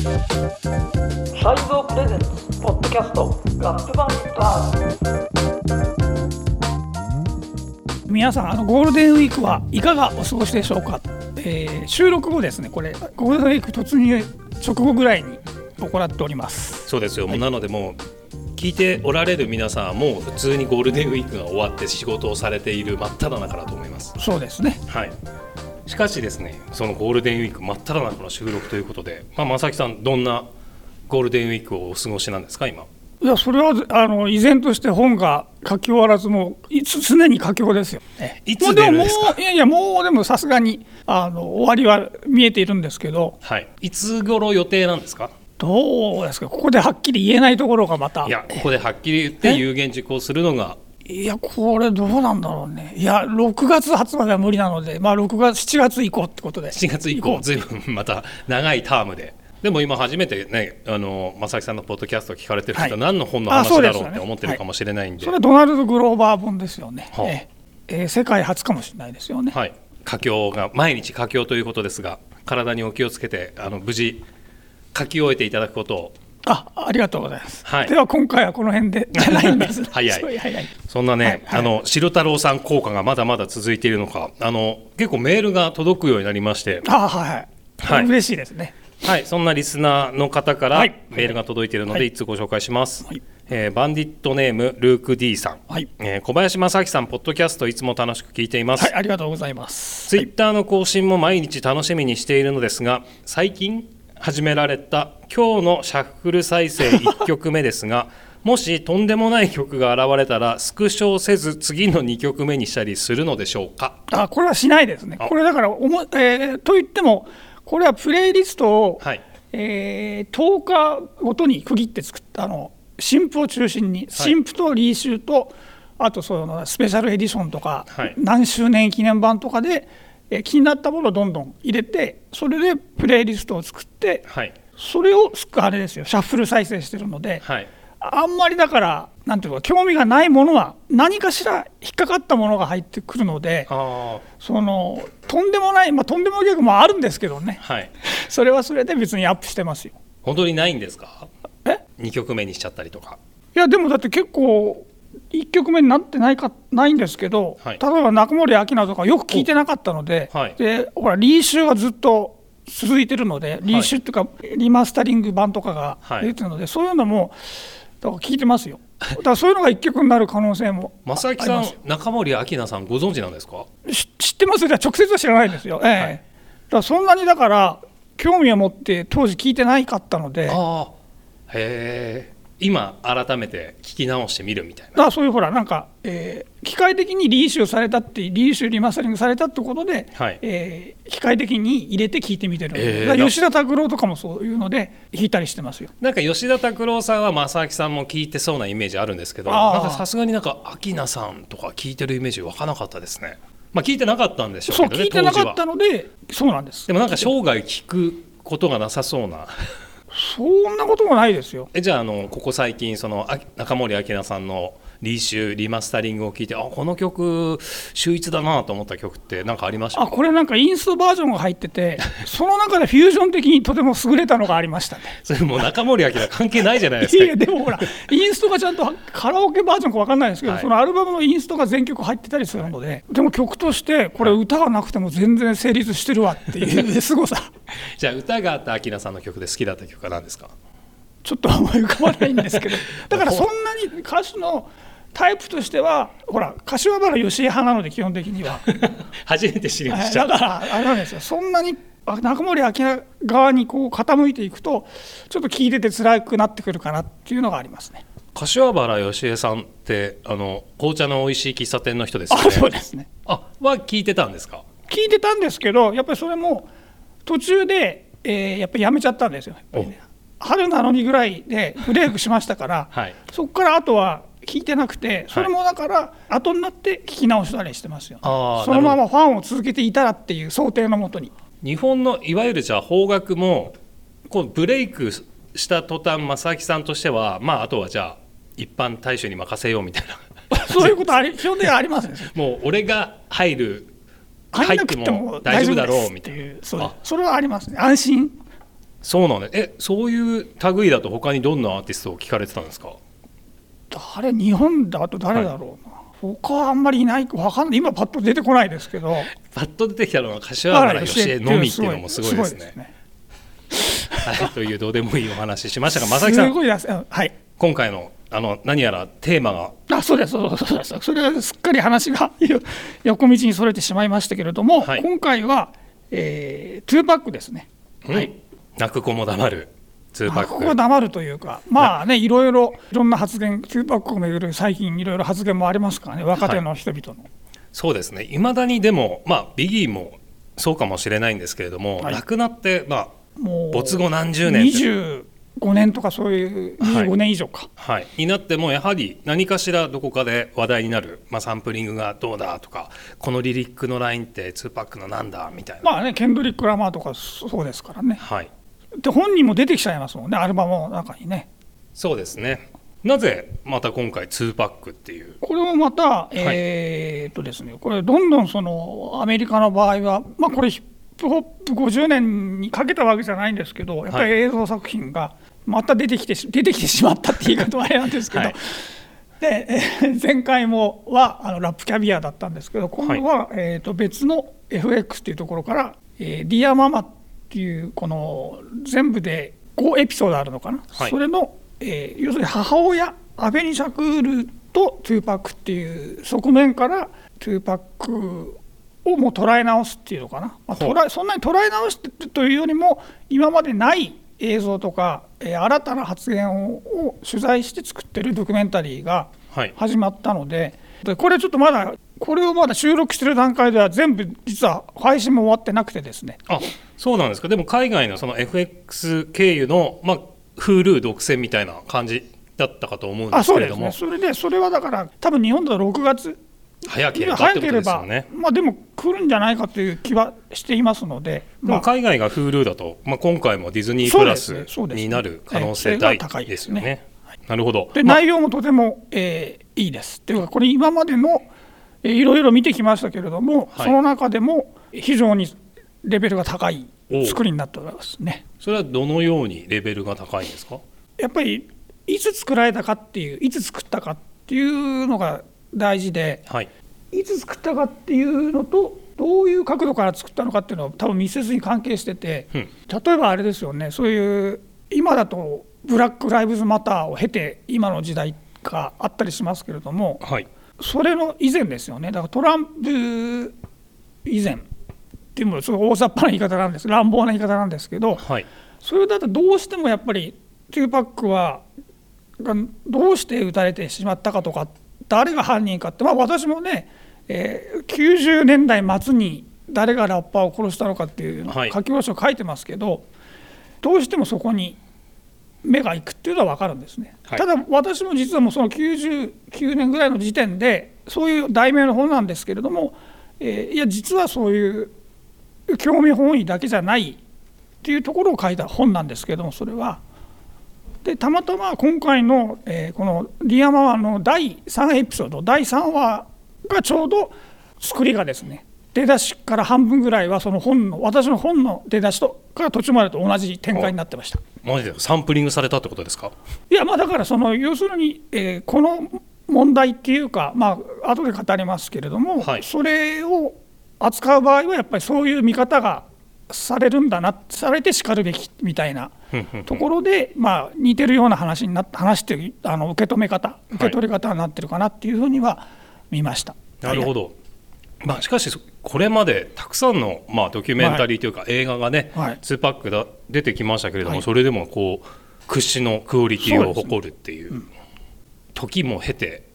サイゾープレゼンツポッドキャストラップバンドアーズ皆さんあのゴールデンウィークはいかがお過ごしでしょうか、えー収録後ですね。これゴールデンウィーク突入直後ぐらいに行っております。そうですよ、もうなのでもう聞いておられる皆さんはもう普通にゴールデンウィークが終わって仕事をされている真っ只中だと思います。そうですね。はい。しかしですね、そのゴールデンウィーク真っ只中の収録ということで、まあ正木さんどんなゴールデンウィークをお過ごしなんですか今？いやそれはあの依然として本が書き終わらずもういつ常に書き終ですよ。いつ出るんですか？ういやいやもうでもさすがにあの終わりは見えているんですけどはい。いつ頃予定なんですか？どうですか？ここではっきり言えないところがまたいやここではっきり言ってえ？有言実行するのがいやこれどうなんだろうね。いや6月発売は無理なのでまあ6月7月以降ってことで。7月以降ずいぶんまた長いタームで。でも今初めてね、あの正木さんのポッドキャストを聞かれてる人ははい。何の本の話だろうって思ってるかもしれないんで、それドナルド・グローバー本ですよね、はあえええー世界初かもしれないですよね、はい、佳境が毎日佳境ということですが体にお気をつけてあの無事書き終えていただくことをあありがとうございます、はい。では今回はこの辺で じゃないんです。早い。そんなね、はいはい。あの白太郎さん効果がまだまだ続いているのかあの結構メールが届くようになりまして、あはいはい、はい。嬉しいですね。はい、そんなリスナーの方からはい。メールが届いているので、はい。一つご紹介します、はい。えーバンディットネームルーク D さん、はい。えー小林正樹さんポッドキャストいつも楽しく聞いています、はいありがとうございます。ツイッターの更新も毎日楽しみにしているのですが最近始められた今日のシャッフル再生1曲目ですが もしとんでもない曲が現れたらスクショせず次の2曲目にしたりするのでしょうか？あこれはしないですね。あ。これだからおも、えーと言ってもこれはプレイリストを、はい。えー10日ごとに区切って作った新譜を中心に新譜とリーシューと、あとそのスペシャルエディションとか、はい。何周年記念版とかで、えー気になったものをどんどん入れてそれでプレイリストを作ってはい。それをすあれですよシャッフル再生してるので、はい。あんまりだからなんていうか興味がないものは何かしら引っかかったものが入ってくるのであそのとんでもない、まあ、とんでもない曲もあるんですけどね。ーはい。それはそれで別にアップしてますよ。本当にないんですか？え？2曲目にしちゃったりとか。いやでもだって結構1曲目になってないかないんですけど、はい。例えば中森明菜とかよく聞いてなかったので,、はい。でほらリーシュがずっと続いてるのでリーシュっていうか、リマスタリング版とかがはい。出てるので、そういうのもだから聞いてますよ。だからそういうのが1曲になる可能性もあ正木さん中森明菜さんご存知なんですか？し知ってますよ。直接は知らないですよ、ええ。だからそんなにだから興味を持って当時聞いてないかったのであ。へえ今改めて聞き直してみるみたいな。らそういうほらなんか、えー機械的にリーシュされたってリーシュリマスタリングされたってことで、はい。えー機械的に入れて聞いてみてる。ええだから吉田拓郎とかもそういうので弾いたりしてますよ。なんか吉田拓郎さんは正明さんも聞いてそうなイメージあるんですけどあー。なんかさすがになんか明菜さんとか聞いてるイメージ湧かなかったですね。まあ聞いてなかったんでしょうけどねそう聞いてなかったのでそうなんです。でもなんか生涯聞くことがなさそうなそんなこともないですよ。えじゃああのここ最近そのあ中森明菜さんのリーシュリマスタリングを聞いてあこの曲秀逸だなと思った曲って何かありました？あこれなんかインストバージョンが入ってて その中でフュージョン的にとても優れたのがありましたね。それもう中森明菜関係ないじゃないですか。いやでもほらインストがちゃんとカラオケバージョンか分かんないですけど、はい。そのアルバムのインストが全曲入ってたりするので、でも曲としてこれ歌がなくても全然成立してるわっていうすごさ。じゃあ歌があった明菜さんの曲で好きだった曲は何ですか？ちょっと思い浮かばないんですけど。だからそんなに歌手のタイプとしてはほら柏原芳恵派なので基本的には。初めて知りました。だからあれなんですよ。そんなにあ中森明菜側にこう傾いていくとちょっと聞いてて辛くなってくるかなっていうのがありますね。柏原芳恵さんってあの紅茶の美味しい喫茶店の人ですよね。あそうですね。あは聞いてたんですか？聞いてたんですけどやっぱりそれも途中で、えーやっぱりやめちゃったんですよ。ね春なのにぐらいでブレイクしましたから、はい。そこからあとは聞いてなくてそれもだから後になって聞き直したりしてますよ、あーそのままファンを続けていたらっていう想定のもとに。日本のいわゆるじゃあ邦楽もこうブレイクした途端正明さんとしてはまああとはじゃあ一般大衆に任せようみたいな。そういうことあり基本的にはありますね もう俺が入る入んなくても大丈夫だろうみみたいな。なそそれはありますね。安心。そうなんでえそういう類だと他にどんなアーティストを聞かれてたんですか？誰日本だと誰だろうな、他はあんまりいないわかんない。今パッと出てこないですけど。パッと出てきたのは柏原芳恵のみっていうのもすごいですね。ね。はい、というどうでもいいお話しましたが正木さん。すごいです。はい。今回のあの何やらテーマが。あそうですそうですそうです。それはすっかり話がよ 横道にそれてしまいましたけれども、はい。今回は、えー、2パックですね。はい、泣く子も黙る2パあここ黙るというか、まあね、いろいろ、いろんな発言、2パックをめぐる最近、いろいろ発言もありますからね、若手の人々の。そうですね。いまだにでもまあビギーもそうかもしれないんですけれども、はい。亡くなってまあもう没後何十年って。25年とか、そういう、はい。25年以上か、はい、になってもやはり何かしらどこかで話題になる、まあ、サンプリングがどうだとかこのリリックのラインって2パックのなんだみたいな、まあね、ケンドリック・ラマーとかそうですからね、はい、で本人も出てきちゃいますもんね、アルバムの中にね。そうですね。なぜまた今回2パックっていう。これもまた、えーっとですね、これ、どんどんそのアメリカの場合は、まあ、これ、ヒップホップ50年にかけたわけじゃないんですけど、やっぱり映像作品がまた出てきてし出てきてしまったって言い方はあれなんですけど、はい。でえー前回もはあのラップキャビアだったんですけど、今度は、えと別の FX っていうところから、えーディアママっていう、この全部で5エピソードあるのかな、はい。それの、えー要するに母親、アフェニ・シャクールとトゥーパックっていう側面から、トゥーパックをもう捉え直すっていうのかな、まあ、捉えそんなに捉え直してというよりも、今までない映像とか、えー新たな発言をを取材して作ってるドキュメンタリーがはい。始まったので、でこれちょっとまだ、これをまだ収録してる段階では、全部実は配信も終わってなくてですね。あそうなんですか。でも海外のその FX 経由の、まあ、Hulu 独占みたいな感じだったかと思うんですけれども、ですね。それでそれはだから多分日本だと6月。早ければ早ければ、ねまあでも来るんじゃないかという気はしていますので、でまあ、も海外が Hulu だと、まあ、今回もディズニープラスになる可能性ええ大それが高いでですすね。よね。なるほど。でまあ。内容もとても、えーいいです。というかこれ今までの、えーいろいろ見てきましたけれども、はいその中でも非常にレベルが高い作りになっておりますね。それはどのようにレベルが高いんですか？やっぱりいつ作られたかっていういつ作ったかっていうのが大事ではい。いつ作ったかっていうのとどういう角度から作ったのかっていうのは多分密接に関係してて、うん例えばあれですよねそういう今だとブラック・ライブズ・マターを経て今の時代があったりしますけれどもはい。それの以前ですよねだからトランプ以前っていうのもすごい大雑把な言い方なんです乱暴な言い方なんですけどはい。それだとどうしてもやっぱり2パックはがどうして撃たれてしまったかとか誰が犯人かって、まあ、私もね、えー90年代末に誰がラッパーを殺したのかっていう書き下ろしを書いてますけど、どうしてもそこに目が行くっていうのは分かるんですね。はいただ私も実はもうその99年ぐらいの時点でそういう題名の本なんですけれども、えーいや実はそういう興味本位だけじゃないっていうところを書いた本なんですけれどもそれは。でたまたま今回の、えーこの「ディアマワ」の第3エピソード第3話がちょうど作りがですね出だしから半分ぐらいはその本の私の本の出だしとから途中までと同じ展開になってました。マジで？サンプリングされたってことですか？いやまあだからその要するに、えーこの問題っていうかまあ後で語りますけれども、はいそれを扱う場合はやっぱりそういう見方がされるんだなされてしかるべきみたいなところで、まあ、似てるような話になって話してるあの受け止め方受け取り方になってるかなっていうふうには見ました。ど、なるほど。まあ、しかしこれまでたくさんの、まあ、ドキュメンタリーというか映画がね、はい。2パックだ出てきましたけれども、はい。それでもこう屈指のクオリティを誇るっていう時も経て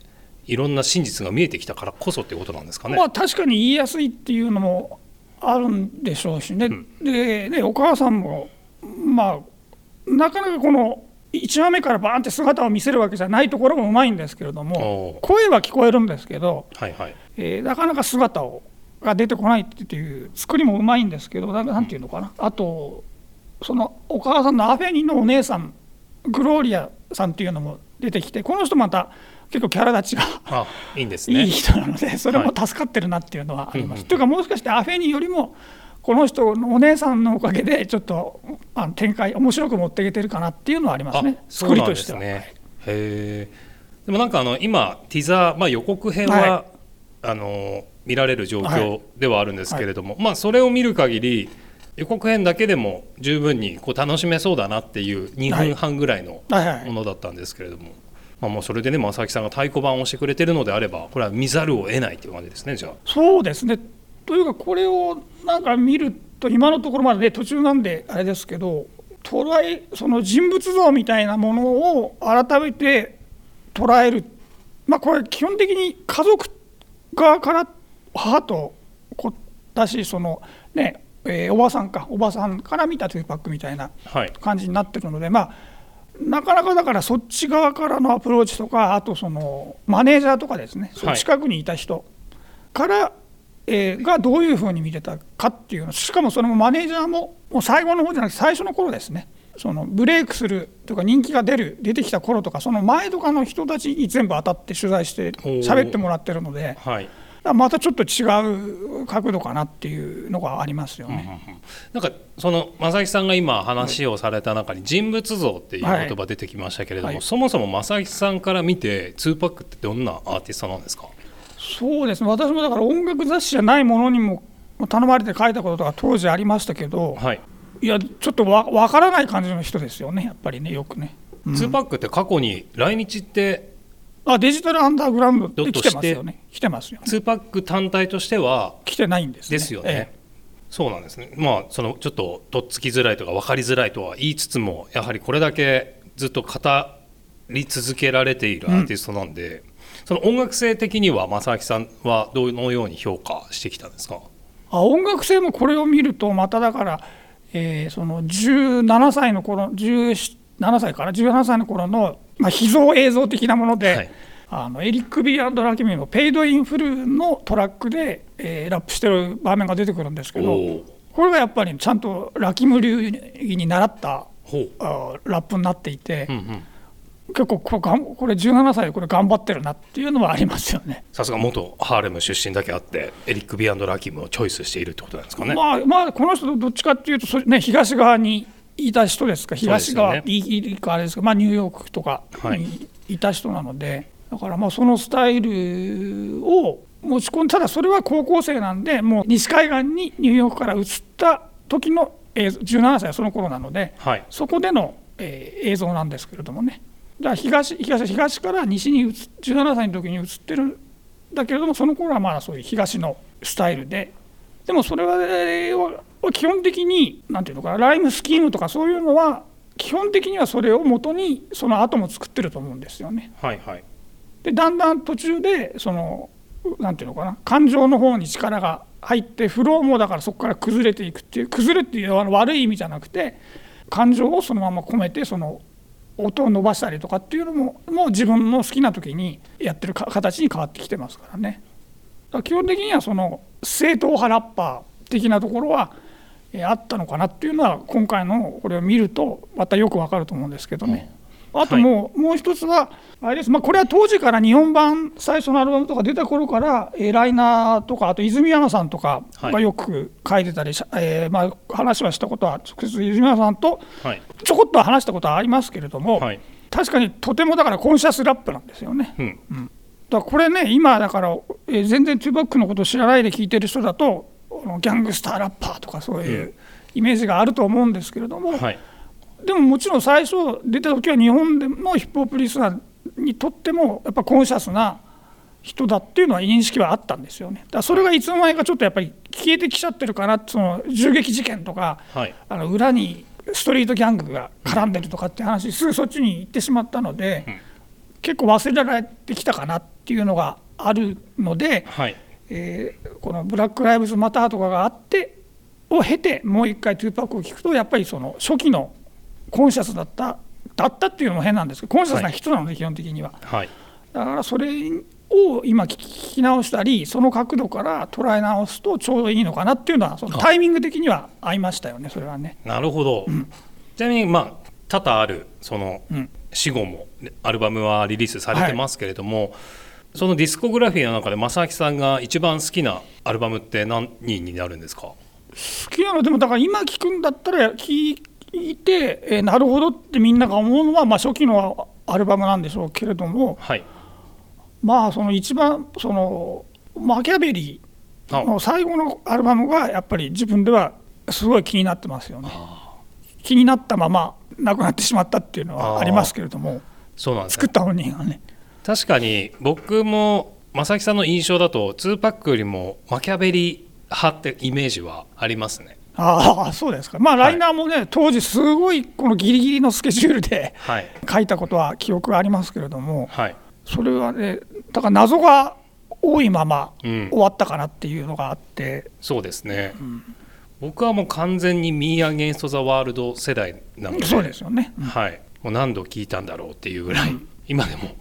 いろんな真実が見えてきたからこそっていうことなんですかね。まあ確かに言いやすいっていうのもあるんでしょうしね、でねお母さんもまあなかなかこの1話目からバーンって姿を見せるわけじゃないところもうまいんですけれども声は聞こえるんですけど、はいはい。えーなかなか姿をが出てこないっていう作りもうまいんですけどななんていうのかな。あとそのお母さんのアフェニのお姉さんグローリアさんっていうのも出てきてこの人また結構キャラ立ちがあいいんですいいね。人なのでそれも助かってるなっていうのはあります。というかもしかしてアフェニーよりもこの人のお姉さんのおかげでちょっと展開面白く持っていけてるかなっていうのはありますね。作りとしては。ね、へえでもなんかあの今ティザー、まあ、予告編は、はい、あの見られる状況ではあるんですけれども、はいはい、まあ、それを見る限り予告編だけでも十分にこう楽しめそうだなっていう2分半ぐらいのものだったんですけれども、まあ、もうそれでね正木さんが太鼓判をしてくれてるのであればこれは見ざるを得ないという感じですねじゃあ。そうですね。というかこれをなんか見ると今のところまで、ね、途中なんであれですけど捉えその人物像みたいなものを改めて捉える、まあ、これ基本的に家族側から母と子だしそのねえー、おばさんかおばさんから見たトゥーパックみたいな感じになってるので、はい、まあなかなかだからそっち側からのアプローチとかあとそのマネージャーとかですね、その近くにいた人から、えー、がどういうふうに見てたかっていうのしかもそれもマネージャーももう最後の方じゃなくて最初の頃ですね。そのブレイクするとか人気が出る出てきた頃とかその前とかの人たちに全部当たって取材して喋ってもらってるので。はい。またちょっと違う角度かなっていうのがありますよね。うんうん、なんかその正木さんが今話をされた中に人物像っていう言葉出てきましたけれども、はい。はい、そもそも正木さんから見て2パックってどんなアーティストなんですか？そうですね私もだから音楽雑誌じゃないものにも頼まれて書いたことが当時ありましたけど、はい、いやちょっとわ分からない感じの人ですよねやっぱりねよくね。うん、2パックって過去に来日ってあデジタルアンダーグラウンドって来てますよね。来てますよ、ね。2パック単体としては来てないんです、ね、ですよね。ええ、そうなんですね。まあそのちょっととっつきづらいとか分かりづらいとは言いつつもやはりこれだけずっと語り続けられているアーティストなんで、うん、その音楽性的には正明さんはどのように評価してきたんですか？あ音楽性もこれを見るとまただから、えー、その17歳の頃17歳から17歳の頃のまあ、秘蔵映像的なもので、はい、あのエリック・ B&ラキムの「ペイド・イン・フル」のトラックで、えー、ラップしてる場面が出てくるんですけどこれがやっぱりちゃんとラキム流に習ったあラップになっていて。うんうん結構これこれ17歳これ頑張ってるなっていうのはありますよねさすが元ハーレム出身だけあってエリック・ビアンド・ラキムをチョイスしているってことなんですかね。まあ、まあ、この人どっちかっていうとそ、ね、東側にいた人ですか東側、ね、いあれですか、まあ、ニューヨークとかにいた人なので、はい、だからまあそのスタイルを持ち込んでただそれは高校生なんでもう西海岸にニューヨークから移った時の映像17歳はその頃なので、はい、そこでの、えー、映像なんですけれどもねだから東東東から西に17歳の時に移ってるんだけれどもその頃はまだそういう東のスタイルででもそれは基本的に何ていうのかなライムスキームとかそういうのは基本的にはそれをもとにその後も作ってると思うんですよね。はいはい、でだんだん途中でその何ていうのかな感情の方に力が入ってフローもだからそこから崩れていくっていう崩れっていうのは悪い意味じゃなくて感情をそのまま込めてその音を伸ばしたりとかっていうのももう自分の好きな時にやってる形に変わってきてますからね。だから基本的にはその正統派ラッパー的なところはあったのかなっていうのは今回のこれを見るとまたよくわかると思うんですけどね。あともうはい、もう一つはあれです、まあ、これは当時から日本版最初のアルバムとか出た頃からえライナーとかあと泉アナさんとかがよく書いてたり、はい、えー、まあ、話はしたことは直接泉アナさんとちょこっと話したことはありますけれども、はい、確かにとてもだからコンシャスラップなんですよね。うん、うん、だこれね今だから、えー、全然トゥーバックのことを知らないで聞いてる人だとギャングスターラッパーとかそういうイメージがあると思うんですけれども、はい、でももちろん最初出た時は日本でのヒップホップリスナーにとってもやっぱコンシャスな人だっていうのは認識はあったんですよね。だからそれがいつの間にかちょっとやっぱり消えてきちゃってるかなその銃撃事件とか、はい、あの裏にストリートギャングが絡んでるとかって話すぐそっちに行ってしまったので、うん、結構忘れられてきたかなっていうのがあるので、はい、えー、このブラック・ライブズ・マターとかがあってを経てもう一回トゥーパックを聞くとやっぱりその初期のコンシャスだっただったっていうのも変なんですけどコンシャスな人なので、はい、基本的には、はい、だからそれを今聞き直したりその角度から捉え直すとちょうどいいのかなっていうのはそのタイミング的には合いましたよねそれはね。なるほど、うん、ちなみにまあ多々あるその死後もアルバムはリリースされてますけれども、はい。そのディスコグラフィーの中で正明さんが一番好きなアルバムって何になるんですか？好きなのでもだから今聞くんだったら聞いて、えーなるほどってみんなが思うのは、まあ、初期のアルバムなんでしょうけれどもはい。まあその一番そのマキャベリーの最後のアルバムがやっぱり自分ではすごい気になってますよね。気になったまま亡くなってしまったっていうのはありますけれどもそうなんですね。作った本人がね。確かに僕も正木さんの印象だと2パックよりもマキャベリ派ってイメージはありますねああそうですか。まあはい。ライナーもね、当時すごいこのギリギリのスケジュールではい。書いたことは記憶がありますけれどもはい。それはねだから謎が多いままうん。終わったかなっていうのがあって、そうですね、僕はもう完全に「ミー・アゲンスト・ザ・ワールド」世代なのでそうですよね。うん。はい、もう何度聞いたんだろうっていうぐらい、今でも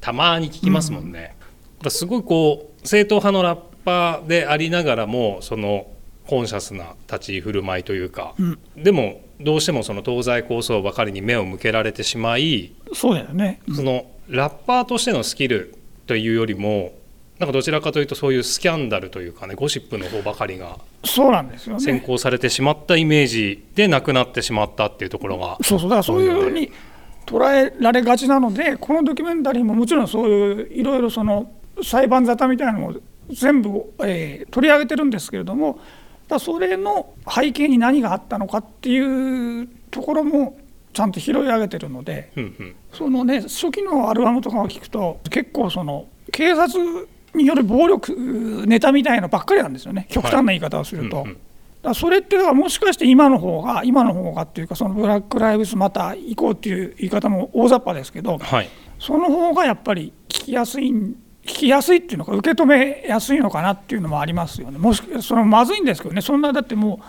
たまに聞きますもんね。だからすごいこう正統派のラッパーでありながらもそのコンシャスな立ち居振る舞いというか、うんでもどうしてもその東西構想ばかりに目を向けられてしまいそうだよね。そのラッパーとしてのスキルというよりもなんかどちらかというとそういうスキャンダルというかねゴシップの方ばかりがそうなんですよね。先行されてしまったイメージでなくなってしまったっていうところがそうそうだからそういうふうに捉えられがちなのでこのドキュメンタリーももちろんそういういろいろその裁判沙汰みたいなのを全部、えー取り上げてるんですけれどもだそれの背景に何があったのかっていうところもちゃんと拾い上げてるのでうんうん。そのね初期のアルバムとかを聞くと結構その警察による暴力ネタみたいなばっかりなんですよね極端な言い方をすると。うんうんだそれってだからもしかして今の方が今の方がっていうかそのブラック・ライブズまた行こうっていう言い方も大雑把ですけどはい。その方がやっぱり聞きやすい聞きやすいっていうのか受け止めやすいのかなっていうのもありますよねもしそのまずいんですけどねそんなだっても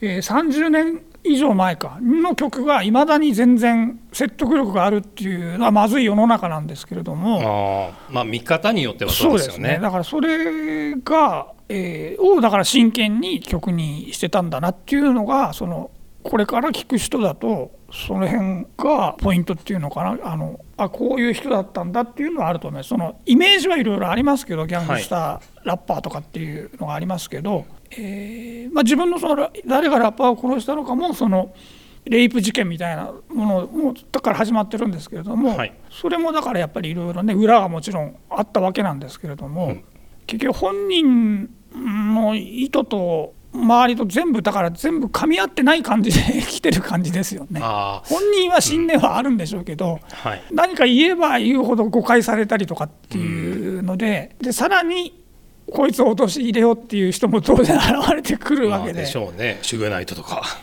う、えー30年以上前かの曲がいまだに全然説得力があるっていうのはまずい世の中なんですけれども。まあ見方によってはそうですよね。だからそれが、えーをだから真剣に曲にしてたんだなっていうのがそのこれから聞く人だとその辺がポイントっていうのかな。あのあこういう人だったんだっていうのはあると思います。そのイメージはいろいろありますけどギャングスター、ラッパーとかっていうのがありますけど、えーまあ、自分のそのラ誰がラッパーを殺したのかもそのレイプ事件みたいなものもだから始まってるんですけれども、はい。それもだからやっぱりいろいろね裏がもちろんあったわけなんですけれども、うん。結局本人の意図と周りと全部だから全部噛み合ってない感じで来てる感じですよね。あ本人は信念はあるんでしょうけど、あはい。何か言えば言うほど誤解されたりとかっていうので,、でさらにこいつを陥れようっていう人も当然現れてくるわけで,、まあでしょうね。シュグナイトとか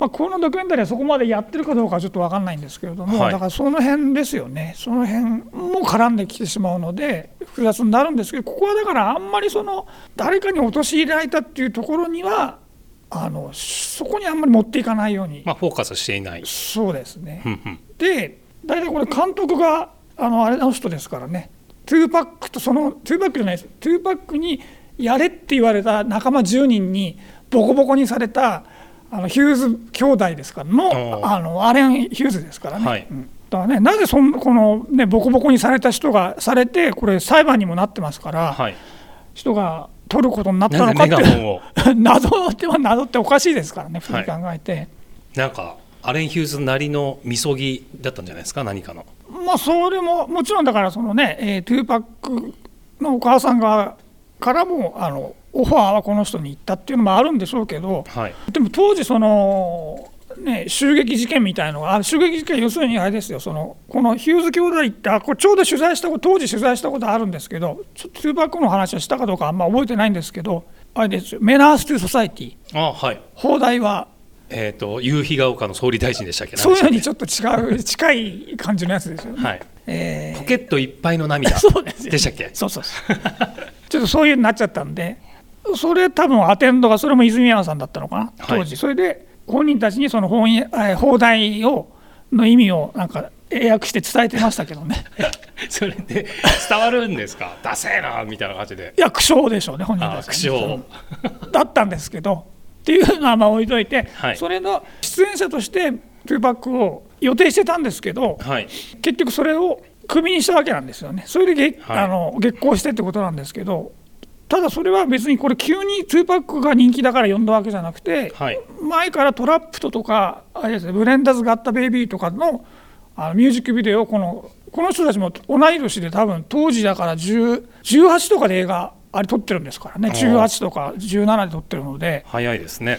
まあ、このドキュメンタリーはそこまでやってるかどうかはちょっと分かんないんですけれども、はい。だからその辺ですよね。その辺も絡んできてしまうので複雑になるんですけどここはだからあんまりその誰かに陥れられたっていうところにはあのそこにあんまり持っていかないように、まあフォーカスしていない。そうですね。うんうん。で大体これ監督があのあれの人ですからね。2パックとその2パックじゃないです。2パックにやれって言われた仲間10人にボコボコにされたあのヒューズ兄弟ですか？らのあのアレン・ヒューズですからね。はい。うん。だからね、なぜそんこの、ね、ボコボコにされた人がされてこれ裁判にもなってますから、はい。人が取ることになったのかって謎 っては謎っておかしいですからね普通に考えて。なんかアレン・ヒューズなりのみそぎだったんじゃないですか？何かの。まあそれももちろんだからそのね、えー、トゥーパックのお母さん側からもあのオファーはこの人に行ったっていうのもあるんでしょうけどはい。でも当時その、ね、襲撃事件みたいのがあ襲撃事件要するにあれですよそのこのヒューズ兄弟ってあこれちょうど取材したこと当時取材したことあるんですけどちょっとトゥーパックの話はしたかどうかあんま覚えてないんですけどあれですよ Menace II Societyあはい。邦題はえっ、と夕日が丘の総理大臣でしたっけ？そういうのにちょっと違う 近い感じのやつですよね。はい。えー。ポケットいっぱいの涙 そうですよ。でしたっけ？そうそうそう。ちょっとそういうになっちゃったんでそれ多分アテンドがそれも泉山さんだったのかな当時、はいそれで本人たちにその翻訳 えー邦題をの意味をなんか英訳して伝えてましたけどね。それで伝わるんですか？ダセえなみたいな感じで。いや苦笑でしょうね本人たあちはね、だったんですけどっていうのはまあ置いといて、はい。それの出演者としてトゥーパックを予定してたんですけど、はい。結局それをクビにしたわけなんですよね、それで激、はい。あの激昂してってことなんですけど、ただそれは別にこれ急に2パックが人気だから呼んだわけじゃなくて、はい。前から Trapped とかあれです、ね、 Brenda's Got a Baby とかのあのミュージックビデオをこのこの人たちも同い年で多分当時だから10 18とかで映画あれ撮ってるんですからね。あー。18とか17で撮ってるので。早いですね。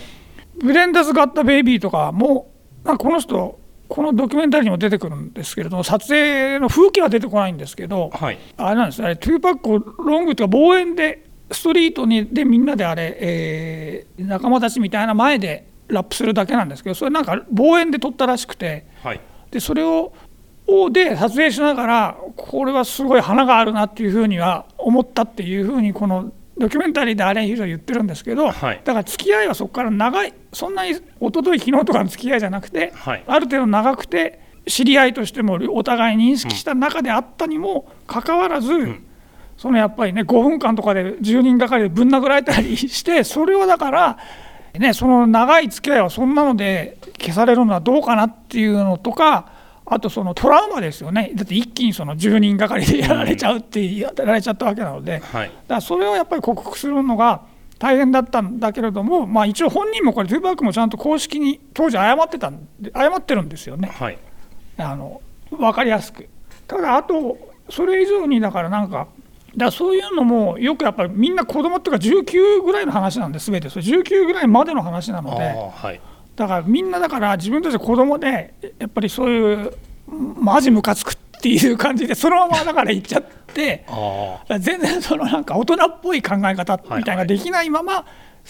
Brenda's Got a Baby とかもなんかこの人このドキュメンタリーにも出てくるんですけれども撮影の風景は出てこないんですけどはい。あれなんですあれ2パックをロングというか望遠でストリートにでみんなであれ、えー仲間たちみたいな前でラップするだけなんですけどそれなんか望遠で撮ったらしくてはい。でそれををで撮影しながらこれはすごい花があるなっていうふうには思ったっていうふうにこのドキュメンタリーでアレン・ヒルズは言ってるんですけど、はい。だから付き合いはそこから長いそんなに一昨日昨日とかの付き合いじゃなくて、はい。ある程度長くて知り合いとしてもお互い認識した中であったにもかかわらず、そのやっぱりね5分間とかで10人がかりでぶん殴られたりしてそれをだから、ね、その長い付き合いはそんなので消されるのはどうかなっていうのとかあとそのトラウマですよねだって一気にその10人がかりでやられちゃうってやられちゃったわけなので。はいだからそれをやっぱり克服するのが大変だったんだけれども、まあ、一応本人もこれ、トゥーパックもちゃんと公式に当時謝ってたんで、謝ってるんですよね、はいあの分かりやすく。ただ、あと、それ以上に、だからなんか、だからそういうのもよくやっぱりみんな子供っていうか19ぐらいの話なんです、すべて、それ19ぐらいまでの話なあので、ーはい。だからみんなだから自分たち子供でやっぱりそういうマジムカつくっていう感じでそのままだから行っちゃって 全然そのなんか大人っぽい考え方みたいなのができないまま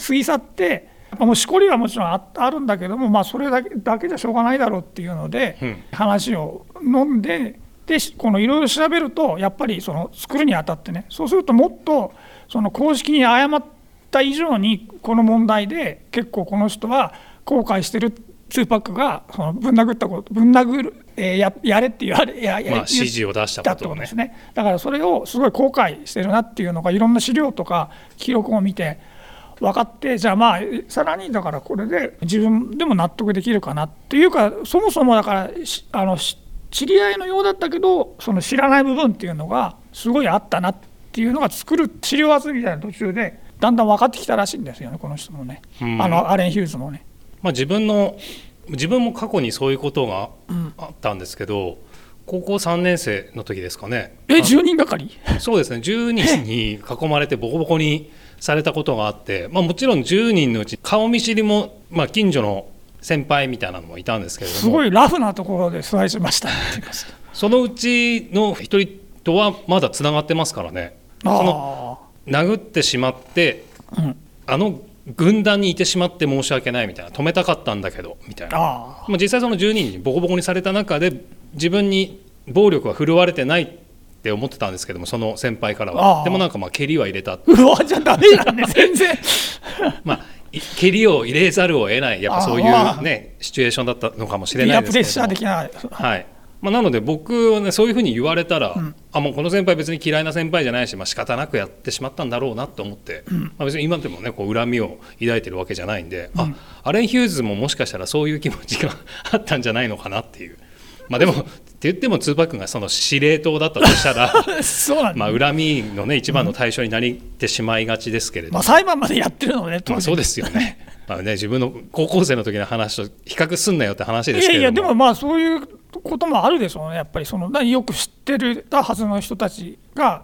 過ぎ去ってやっぱもうしこりはもちろんああるんだけどもまあそれだけだけじゃしょうがないだろうっていうのでうん。話を飲んででしこのいろいろ調べるとやっぱりその作るにあたってねそうするともっとその公式に謝った以上にこの問題で結構この人は後悔してる2パックがそのぶん殴ったことぶん殴る、えーややれって言われややまあ指示を出しただことをねってことですね。だからそれをすごい後悔してるなっていうのがいろんな資料とか記録を見て分かってじゃあまあさらにだからこれで自分でも納得できるかなっていうかそもそもだからしあのし知り合いのようだったけどその知らない部分っていうのがすごいあったなっていうのが作る資料集めみたいな途中でだんだん分かってきたらしいんですよねこの人もね、うん。あのアレン・ヒューズもね。まあ、自分の自分も過去にそういうことがあったんですけど、高校3年生の時ですかね。え10人がかり？そうですね。10人に囲まれてボコボコにされたことがあって、まあ、もちろん10人のうち顔見知りも、まあ、近所の先輩みたいなのもいたんですけれども。すごいラフなところで座りしましたそのうちの一人とはまだつながってますからね。そのあ殴ってしまってあ、うん、あの軍団にいてしまって申し訳ないみたいな止めたかったんだけどみたいな。あまあ、実際その10人にボコボコにされた中で自分に暴力は振るわれてないって思ってたんですけどもその先輩からは。でもなんかまあ蹴りは入れた、うわじゃダメなんね全然。まあ、い蹴りを入れざるを得ないやっぱそういうねシチュエーションだったのかもしれいないですけれやプレッシャーども的なはい。まあ、なので僕はねそういうふうに言われたら、ん。あもうこの先輩別に嫌いな先輩じゃないし、まあ仕方なくやってしまったんだろうなと思って、まあ、別に今でもねこう恨みを抱いてるわけじゃないんで、あアレン・ヒューズももしかしたらそういう気持ちが あったんじゃないのかなっていうまあでもって言ってもツーパックがその司令塔だったとしたら そうなんだ、まあ恨みのね一番の対象になりてしまいがちですけれど。も、まあ、裁判までやってるのねまあそうですよね。まあね自分の高校生の時の話と比較すんなよって話でいすけれども。やいやでもまあそういうこともあるでしょうね。やっぱりそのなよく知ってるたはずの人たちが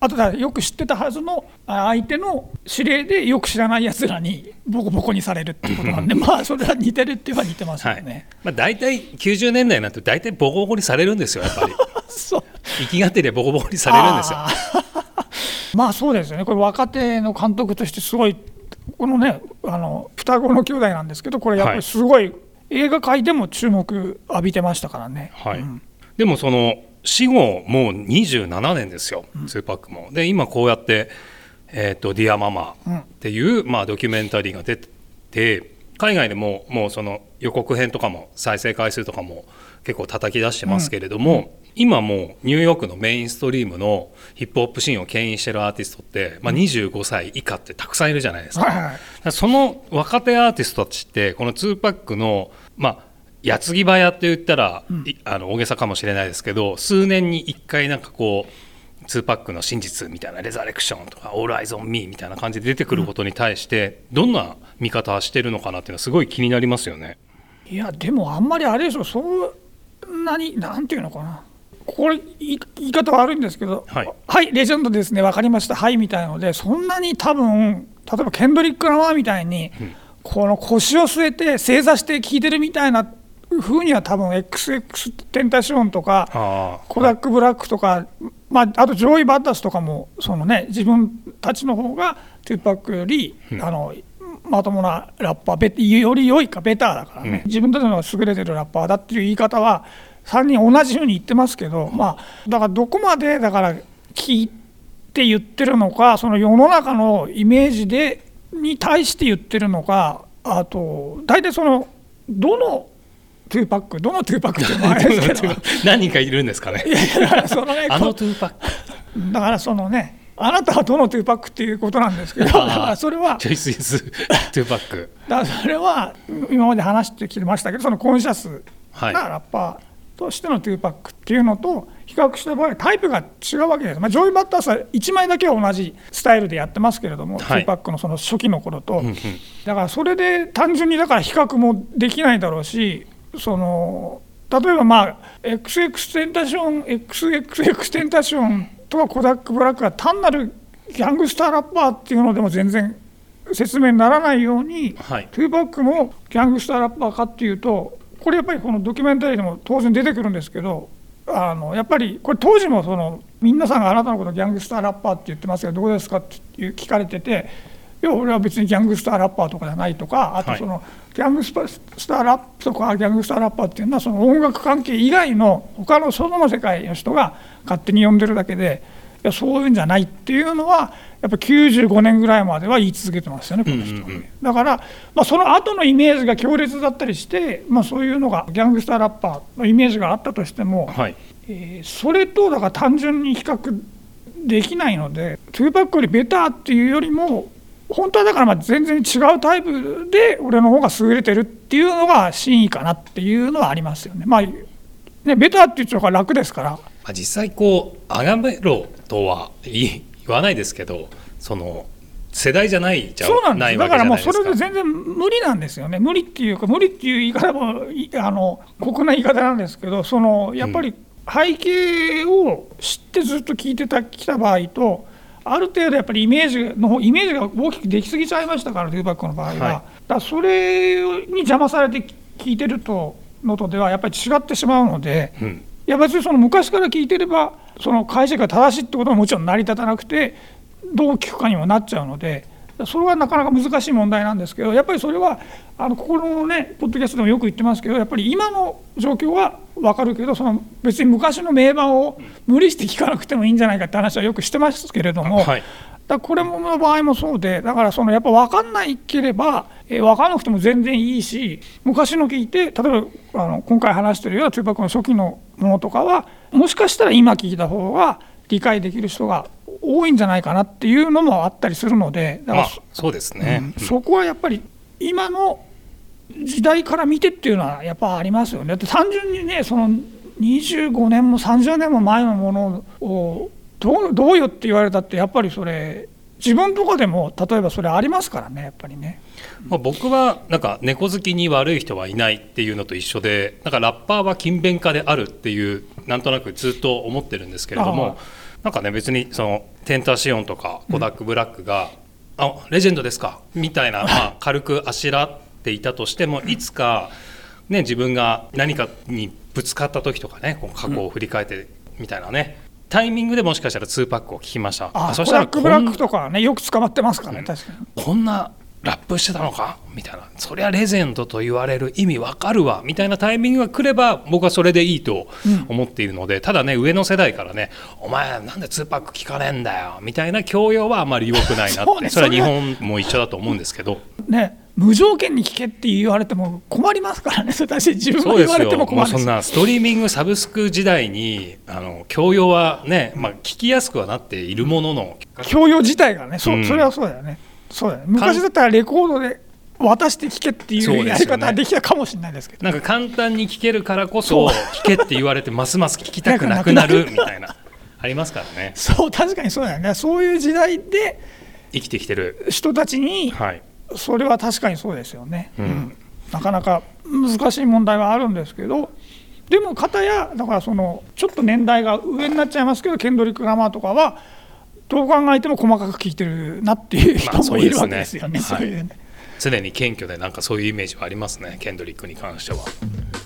あとだよく知ってたはずのあ相手の指令でよく知らないやつらにボコボコにされるっていうことなんでまあそれは似てるって言えば似てますよはい。ね、まあ、大体90年代になって大体ボコボコにされるんですよやっぱり。そう。生きがってりゃボコボコにされるんですよ。まあそうですよね。これ若手の監督としてすごいこのねあの双子の兄弟なんですけどこれやっぱりすごい、映画界でも注目浴びてましたからね。はい。うん。でもその死後もう27年ですよ、ツーパックも。で今こうやって「えー、とディアママ」っていう、まあ、ドキュメンタリーが出てて海外でももうその予告編とかも再生回数とかも結構叩き出してますけれども、今もうニューヨークのメインストリームのヒップホップシーンを牽引してるアーティストって、まあ、25歳以下ってたくさんいるじゃないですか。その若手アーティストたちってこの2パックのまあ矢継ぎ早って言ったら、いあの大げさかもしれないですけど数年に1回なんかこう2パックの真実みたいなレザレクションとかオールアイズオンミーみたいな感じで出てくることに対してどんな見方してるのかなっていうのはすごい気になりますよね。いやでもあんまりあれでしょそんなになんていうのかな。これ言い方悪いんですけど、はい。レジェンドですね。分かりました。はいみたいのでそんなに多分例えばケンドリック・ラマーみたいに、この腰を据えて正座して聴いてるみたいな風には多分 XX テンタションとかあコダック・ブラックとか、まあ、あとジョーイ・バッドアスとかもその、ね、自分たちの方がトゥーパックより、あのまともなラッパーベより良いかベターだからね、うん。自分たちの優れてるラッパーだっていう言い方は3人同じように言ってますけど、まあ、だからどこまでだから聞いて言ってるのかその世の中のイメージでに対して言ってるのかあと大体そのどのトゥーパックどのトゥーパックってもあれですけど。何人かいるんですかね。そのね あのトゥーパック。だからそのねあなたはどのトゥーパックっていうことなんですけど。それは Choice is トゥーパック。だそれは今まで話してきましたけどそのコンシャスはい。なラッパーとしてのトゥーパックっていうのと比較した場合タイプが違うわけです、まあ、ジョーイ・バッドアスは1枚だけは同じスタイルでやってますけれども、はい。トゥーパックのその初期の頃と、だからそれで単純にだから比較もできないだろうしその例えばまあ XX テンタション XXX テンタションとかコダック・ブラックが単なるギャングスターラッパーっていうのでも全然説明にならないように、はい。トゥーパックもギャングスターラッパーかっていうとこれやっぱりこのドキュメンタリーでも当然出てくるんですけどあのやっぱりこれ当時もその皆さんがあなたのことギャングスターラッパーって言ってますがどうですかっていう聞かれてていや俺は別にギャングスターラッパーとかじゃないとかあとその、ギャングスターラップとかギャングスターラッパーっていうのはその音楽関係以外の他の外の世界の人が勝手に呼んでるだけでいやそういうんじゃないっていうのはやっぱ95年ぐらいまでは言い続けてますよねこの人うんうん。うんだから、まあ、その後のイメージが強烈だったりして、まあ、そういうのがギャングスターラッパーのイメージがあったとしても、はい。えーそれとだから単純に比較できないのでトゥーパックよりベターっていうよりも本当はだからまあ全然違うタイプで俺の方が優れてるっていうのが真意かなっていうのはありますよね。まあね、ベターって言っちゃうから楽ですから。まあ、実際こうあがめろとは言わないですけどその世代じゃないじゃそうなんです。だからもうそれで全然無理なんですよね。無理っていうか無理っていう言い方もいあの酷な言い方なんですけどそのやっぱり背景を知ってずっと聞いてたきた場合とある程度やっぱりイメージの方イメージが大きくできすぎちゃいましたからトゥーバックの場合は、はいだそれに邪魔されて聞いてるとのとではやっぱり違ってしまうので。うんいや別にその昔から聞いてればその解釈が正しいってことはもちろん成り立たなくてどう聞くかにもなっちゃうのでそれはなかなか難しい問題なんですけどやっぱりそれはあのここのねポッドキャストでもよく言ってますけどやっぱり今の状況は分かるけどその別に昔の名盤を無理して聞かなくてもいいんじゃないかって話はよくしてますけれども。はいだこれもの場合もそうでだからそのやっぱ分かんないければ、えー分かんなくても全然いいし昔の聞いて例えばあの今回話してるようなトゥーパックの初期のものとかはもしかしたら今聞いた方が理解できる人が多いんじゃないかなっていうのもあったりするのでだからまあ、そうですね、うんそこはやっぱり今の時代から見てっていうのはやっぱありますよね。だって単純にねその25年も30年も前のものをどうどうよって言われたってやっぱりそれ自分とかでも例えばそれありますからねやっぱりね。まあ、僕はなんか猫好きに悪い人はいないっていうのと一緒でなんかラッパーは勤勉家であるっていうなんとなくずっと思ってるんですけれどああもなんかね別にそのテンタシオンとかコダックブラックが「あレジェンドですか」みたいな、まあ、軽くあしらっていたとしてもいつか、ね、自分が何かにぶつかった時とかねこう過去を振り返ってみたいなね、タイミングでもしかしたら2パックを聞きました。あそしたらコラックブラックとかはねよく捕まってますからね確かに。こんなラップしてたのか？みたいな。そりゃレジェンドと言われる意味わかるわ。みたいなタイミングが来れば僕はそれでいいと思っているので、ただね上の世代からね「お前なんで2パック聞かねえんだよ」みたいな教養はあまり良くないな そうね。ってそれは日それは本も一緒だと思うんですけど。ね無条件に聞けって言われても困りますからね。私自分が言われてよも困るし。そんなストリーミングサブスク時代にあの教養はね、まあ、聞きやすくはなっているものの。教養自体がねそ,、うん。それはそうだよね。そうだよね。昔だったらレコードで渡して聞けっていそうやり方はできたかもしれないですけど。なんか簡単に聞けるからこそ聞けって言われてますます聞きたくなくなるみたいなありますからね。そう確かにそうだよね。そういう時代で生きてきてる。人たちにはいそれは確かにそうですよね、うん。なかなか難しい問題はあるんですけどでも片やだからそのちょっと年代が上になっちゃいますけどケンドリック・ラマーとかはどう考えても細かく聞いてるなっていう人もいるわけでですすよね。ねそういうね。常に謙虚でなんかそういうイメージはありますねケンドリックに関しては。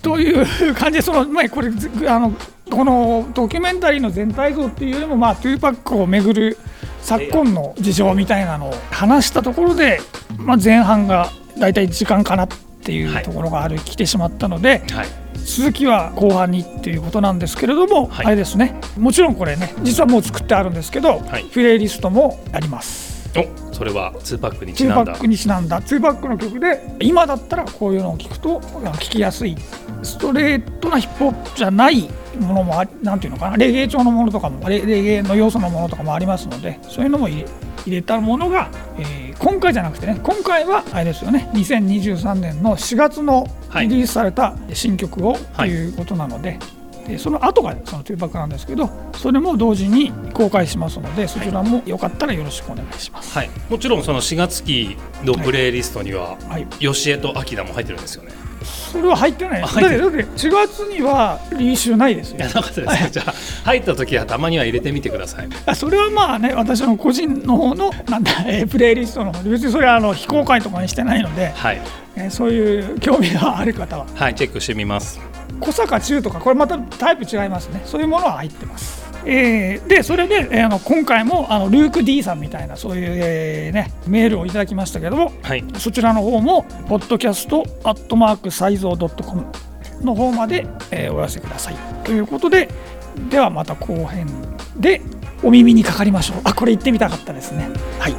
という感じでその、まあ、これずあのこのドキュメンタリーの全体像っていうよりも、まあ、トゥーパックをめぐる昨今の事情みたいなのを話したところで、まあ、前半が大体時間かなっていうはい。ところがある、来てしまったのではい。続きは後半にっていうことなんですけれども、はい。あれですね。もちろんこれね実はもう作ってあるんですけど、はい。プレイリストもあります。おそれは2パックにち2なんだ。パックにちなんだ。2パックの曲で今だったらこういうのを聞くと聴きやすいストレートなヒップホップじゃないものもありなんていうのかなレゲエ調のものとかもレレゲエの要素のものとかもありますのでそういうのも入れ入れたものが、えー今回じゃなくてね今回はあれですよね2023年の4月のはいリリースされた新曲をとはい。いうことなので、でその後がその2パックなんですけどそれも同時に公開しますのでそちらもよかったらよろしくお願いします。はい。もちろんその4月期のプレイリストにははい。吉江と秋田も入ってるんですよね。それは入ってない。だってだって4月にはリーシュないですよ。いや。なかったです。かじゃあ入った時はたまには入れてみてください。あそれはまあね私の個人の方のなんだ、えープレイリストの方で別にそれはあの非公開とかにしてないので、はい。えーそういう興味がある方は。はいチェックしてみます小坂中とかこれまたタイプ違いますねそういうものは入ってます。えーでそれで、えーあの今回もあのルーク D さんみたいなそういう、えーね、メールをいただきましたけどもはいそちらの方も、ポッドキャストアットマークサイゾー .com の方まで、えーお寄せください。ということで、ではまた後編でお耳にかかりましょう。あ、これ言ってみたかったですね。はい。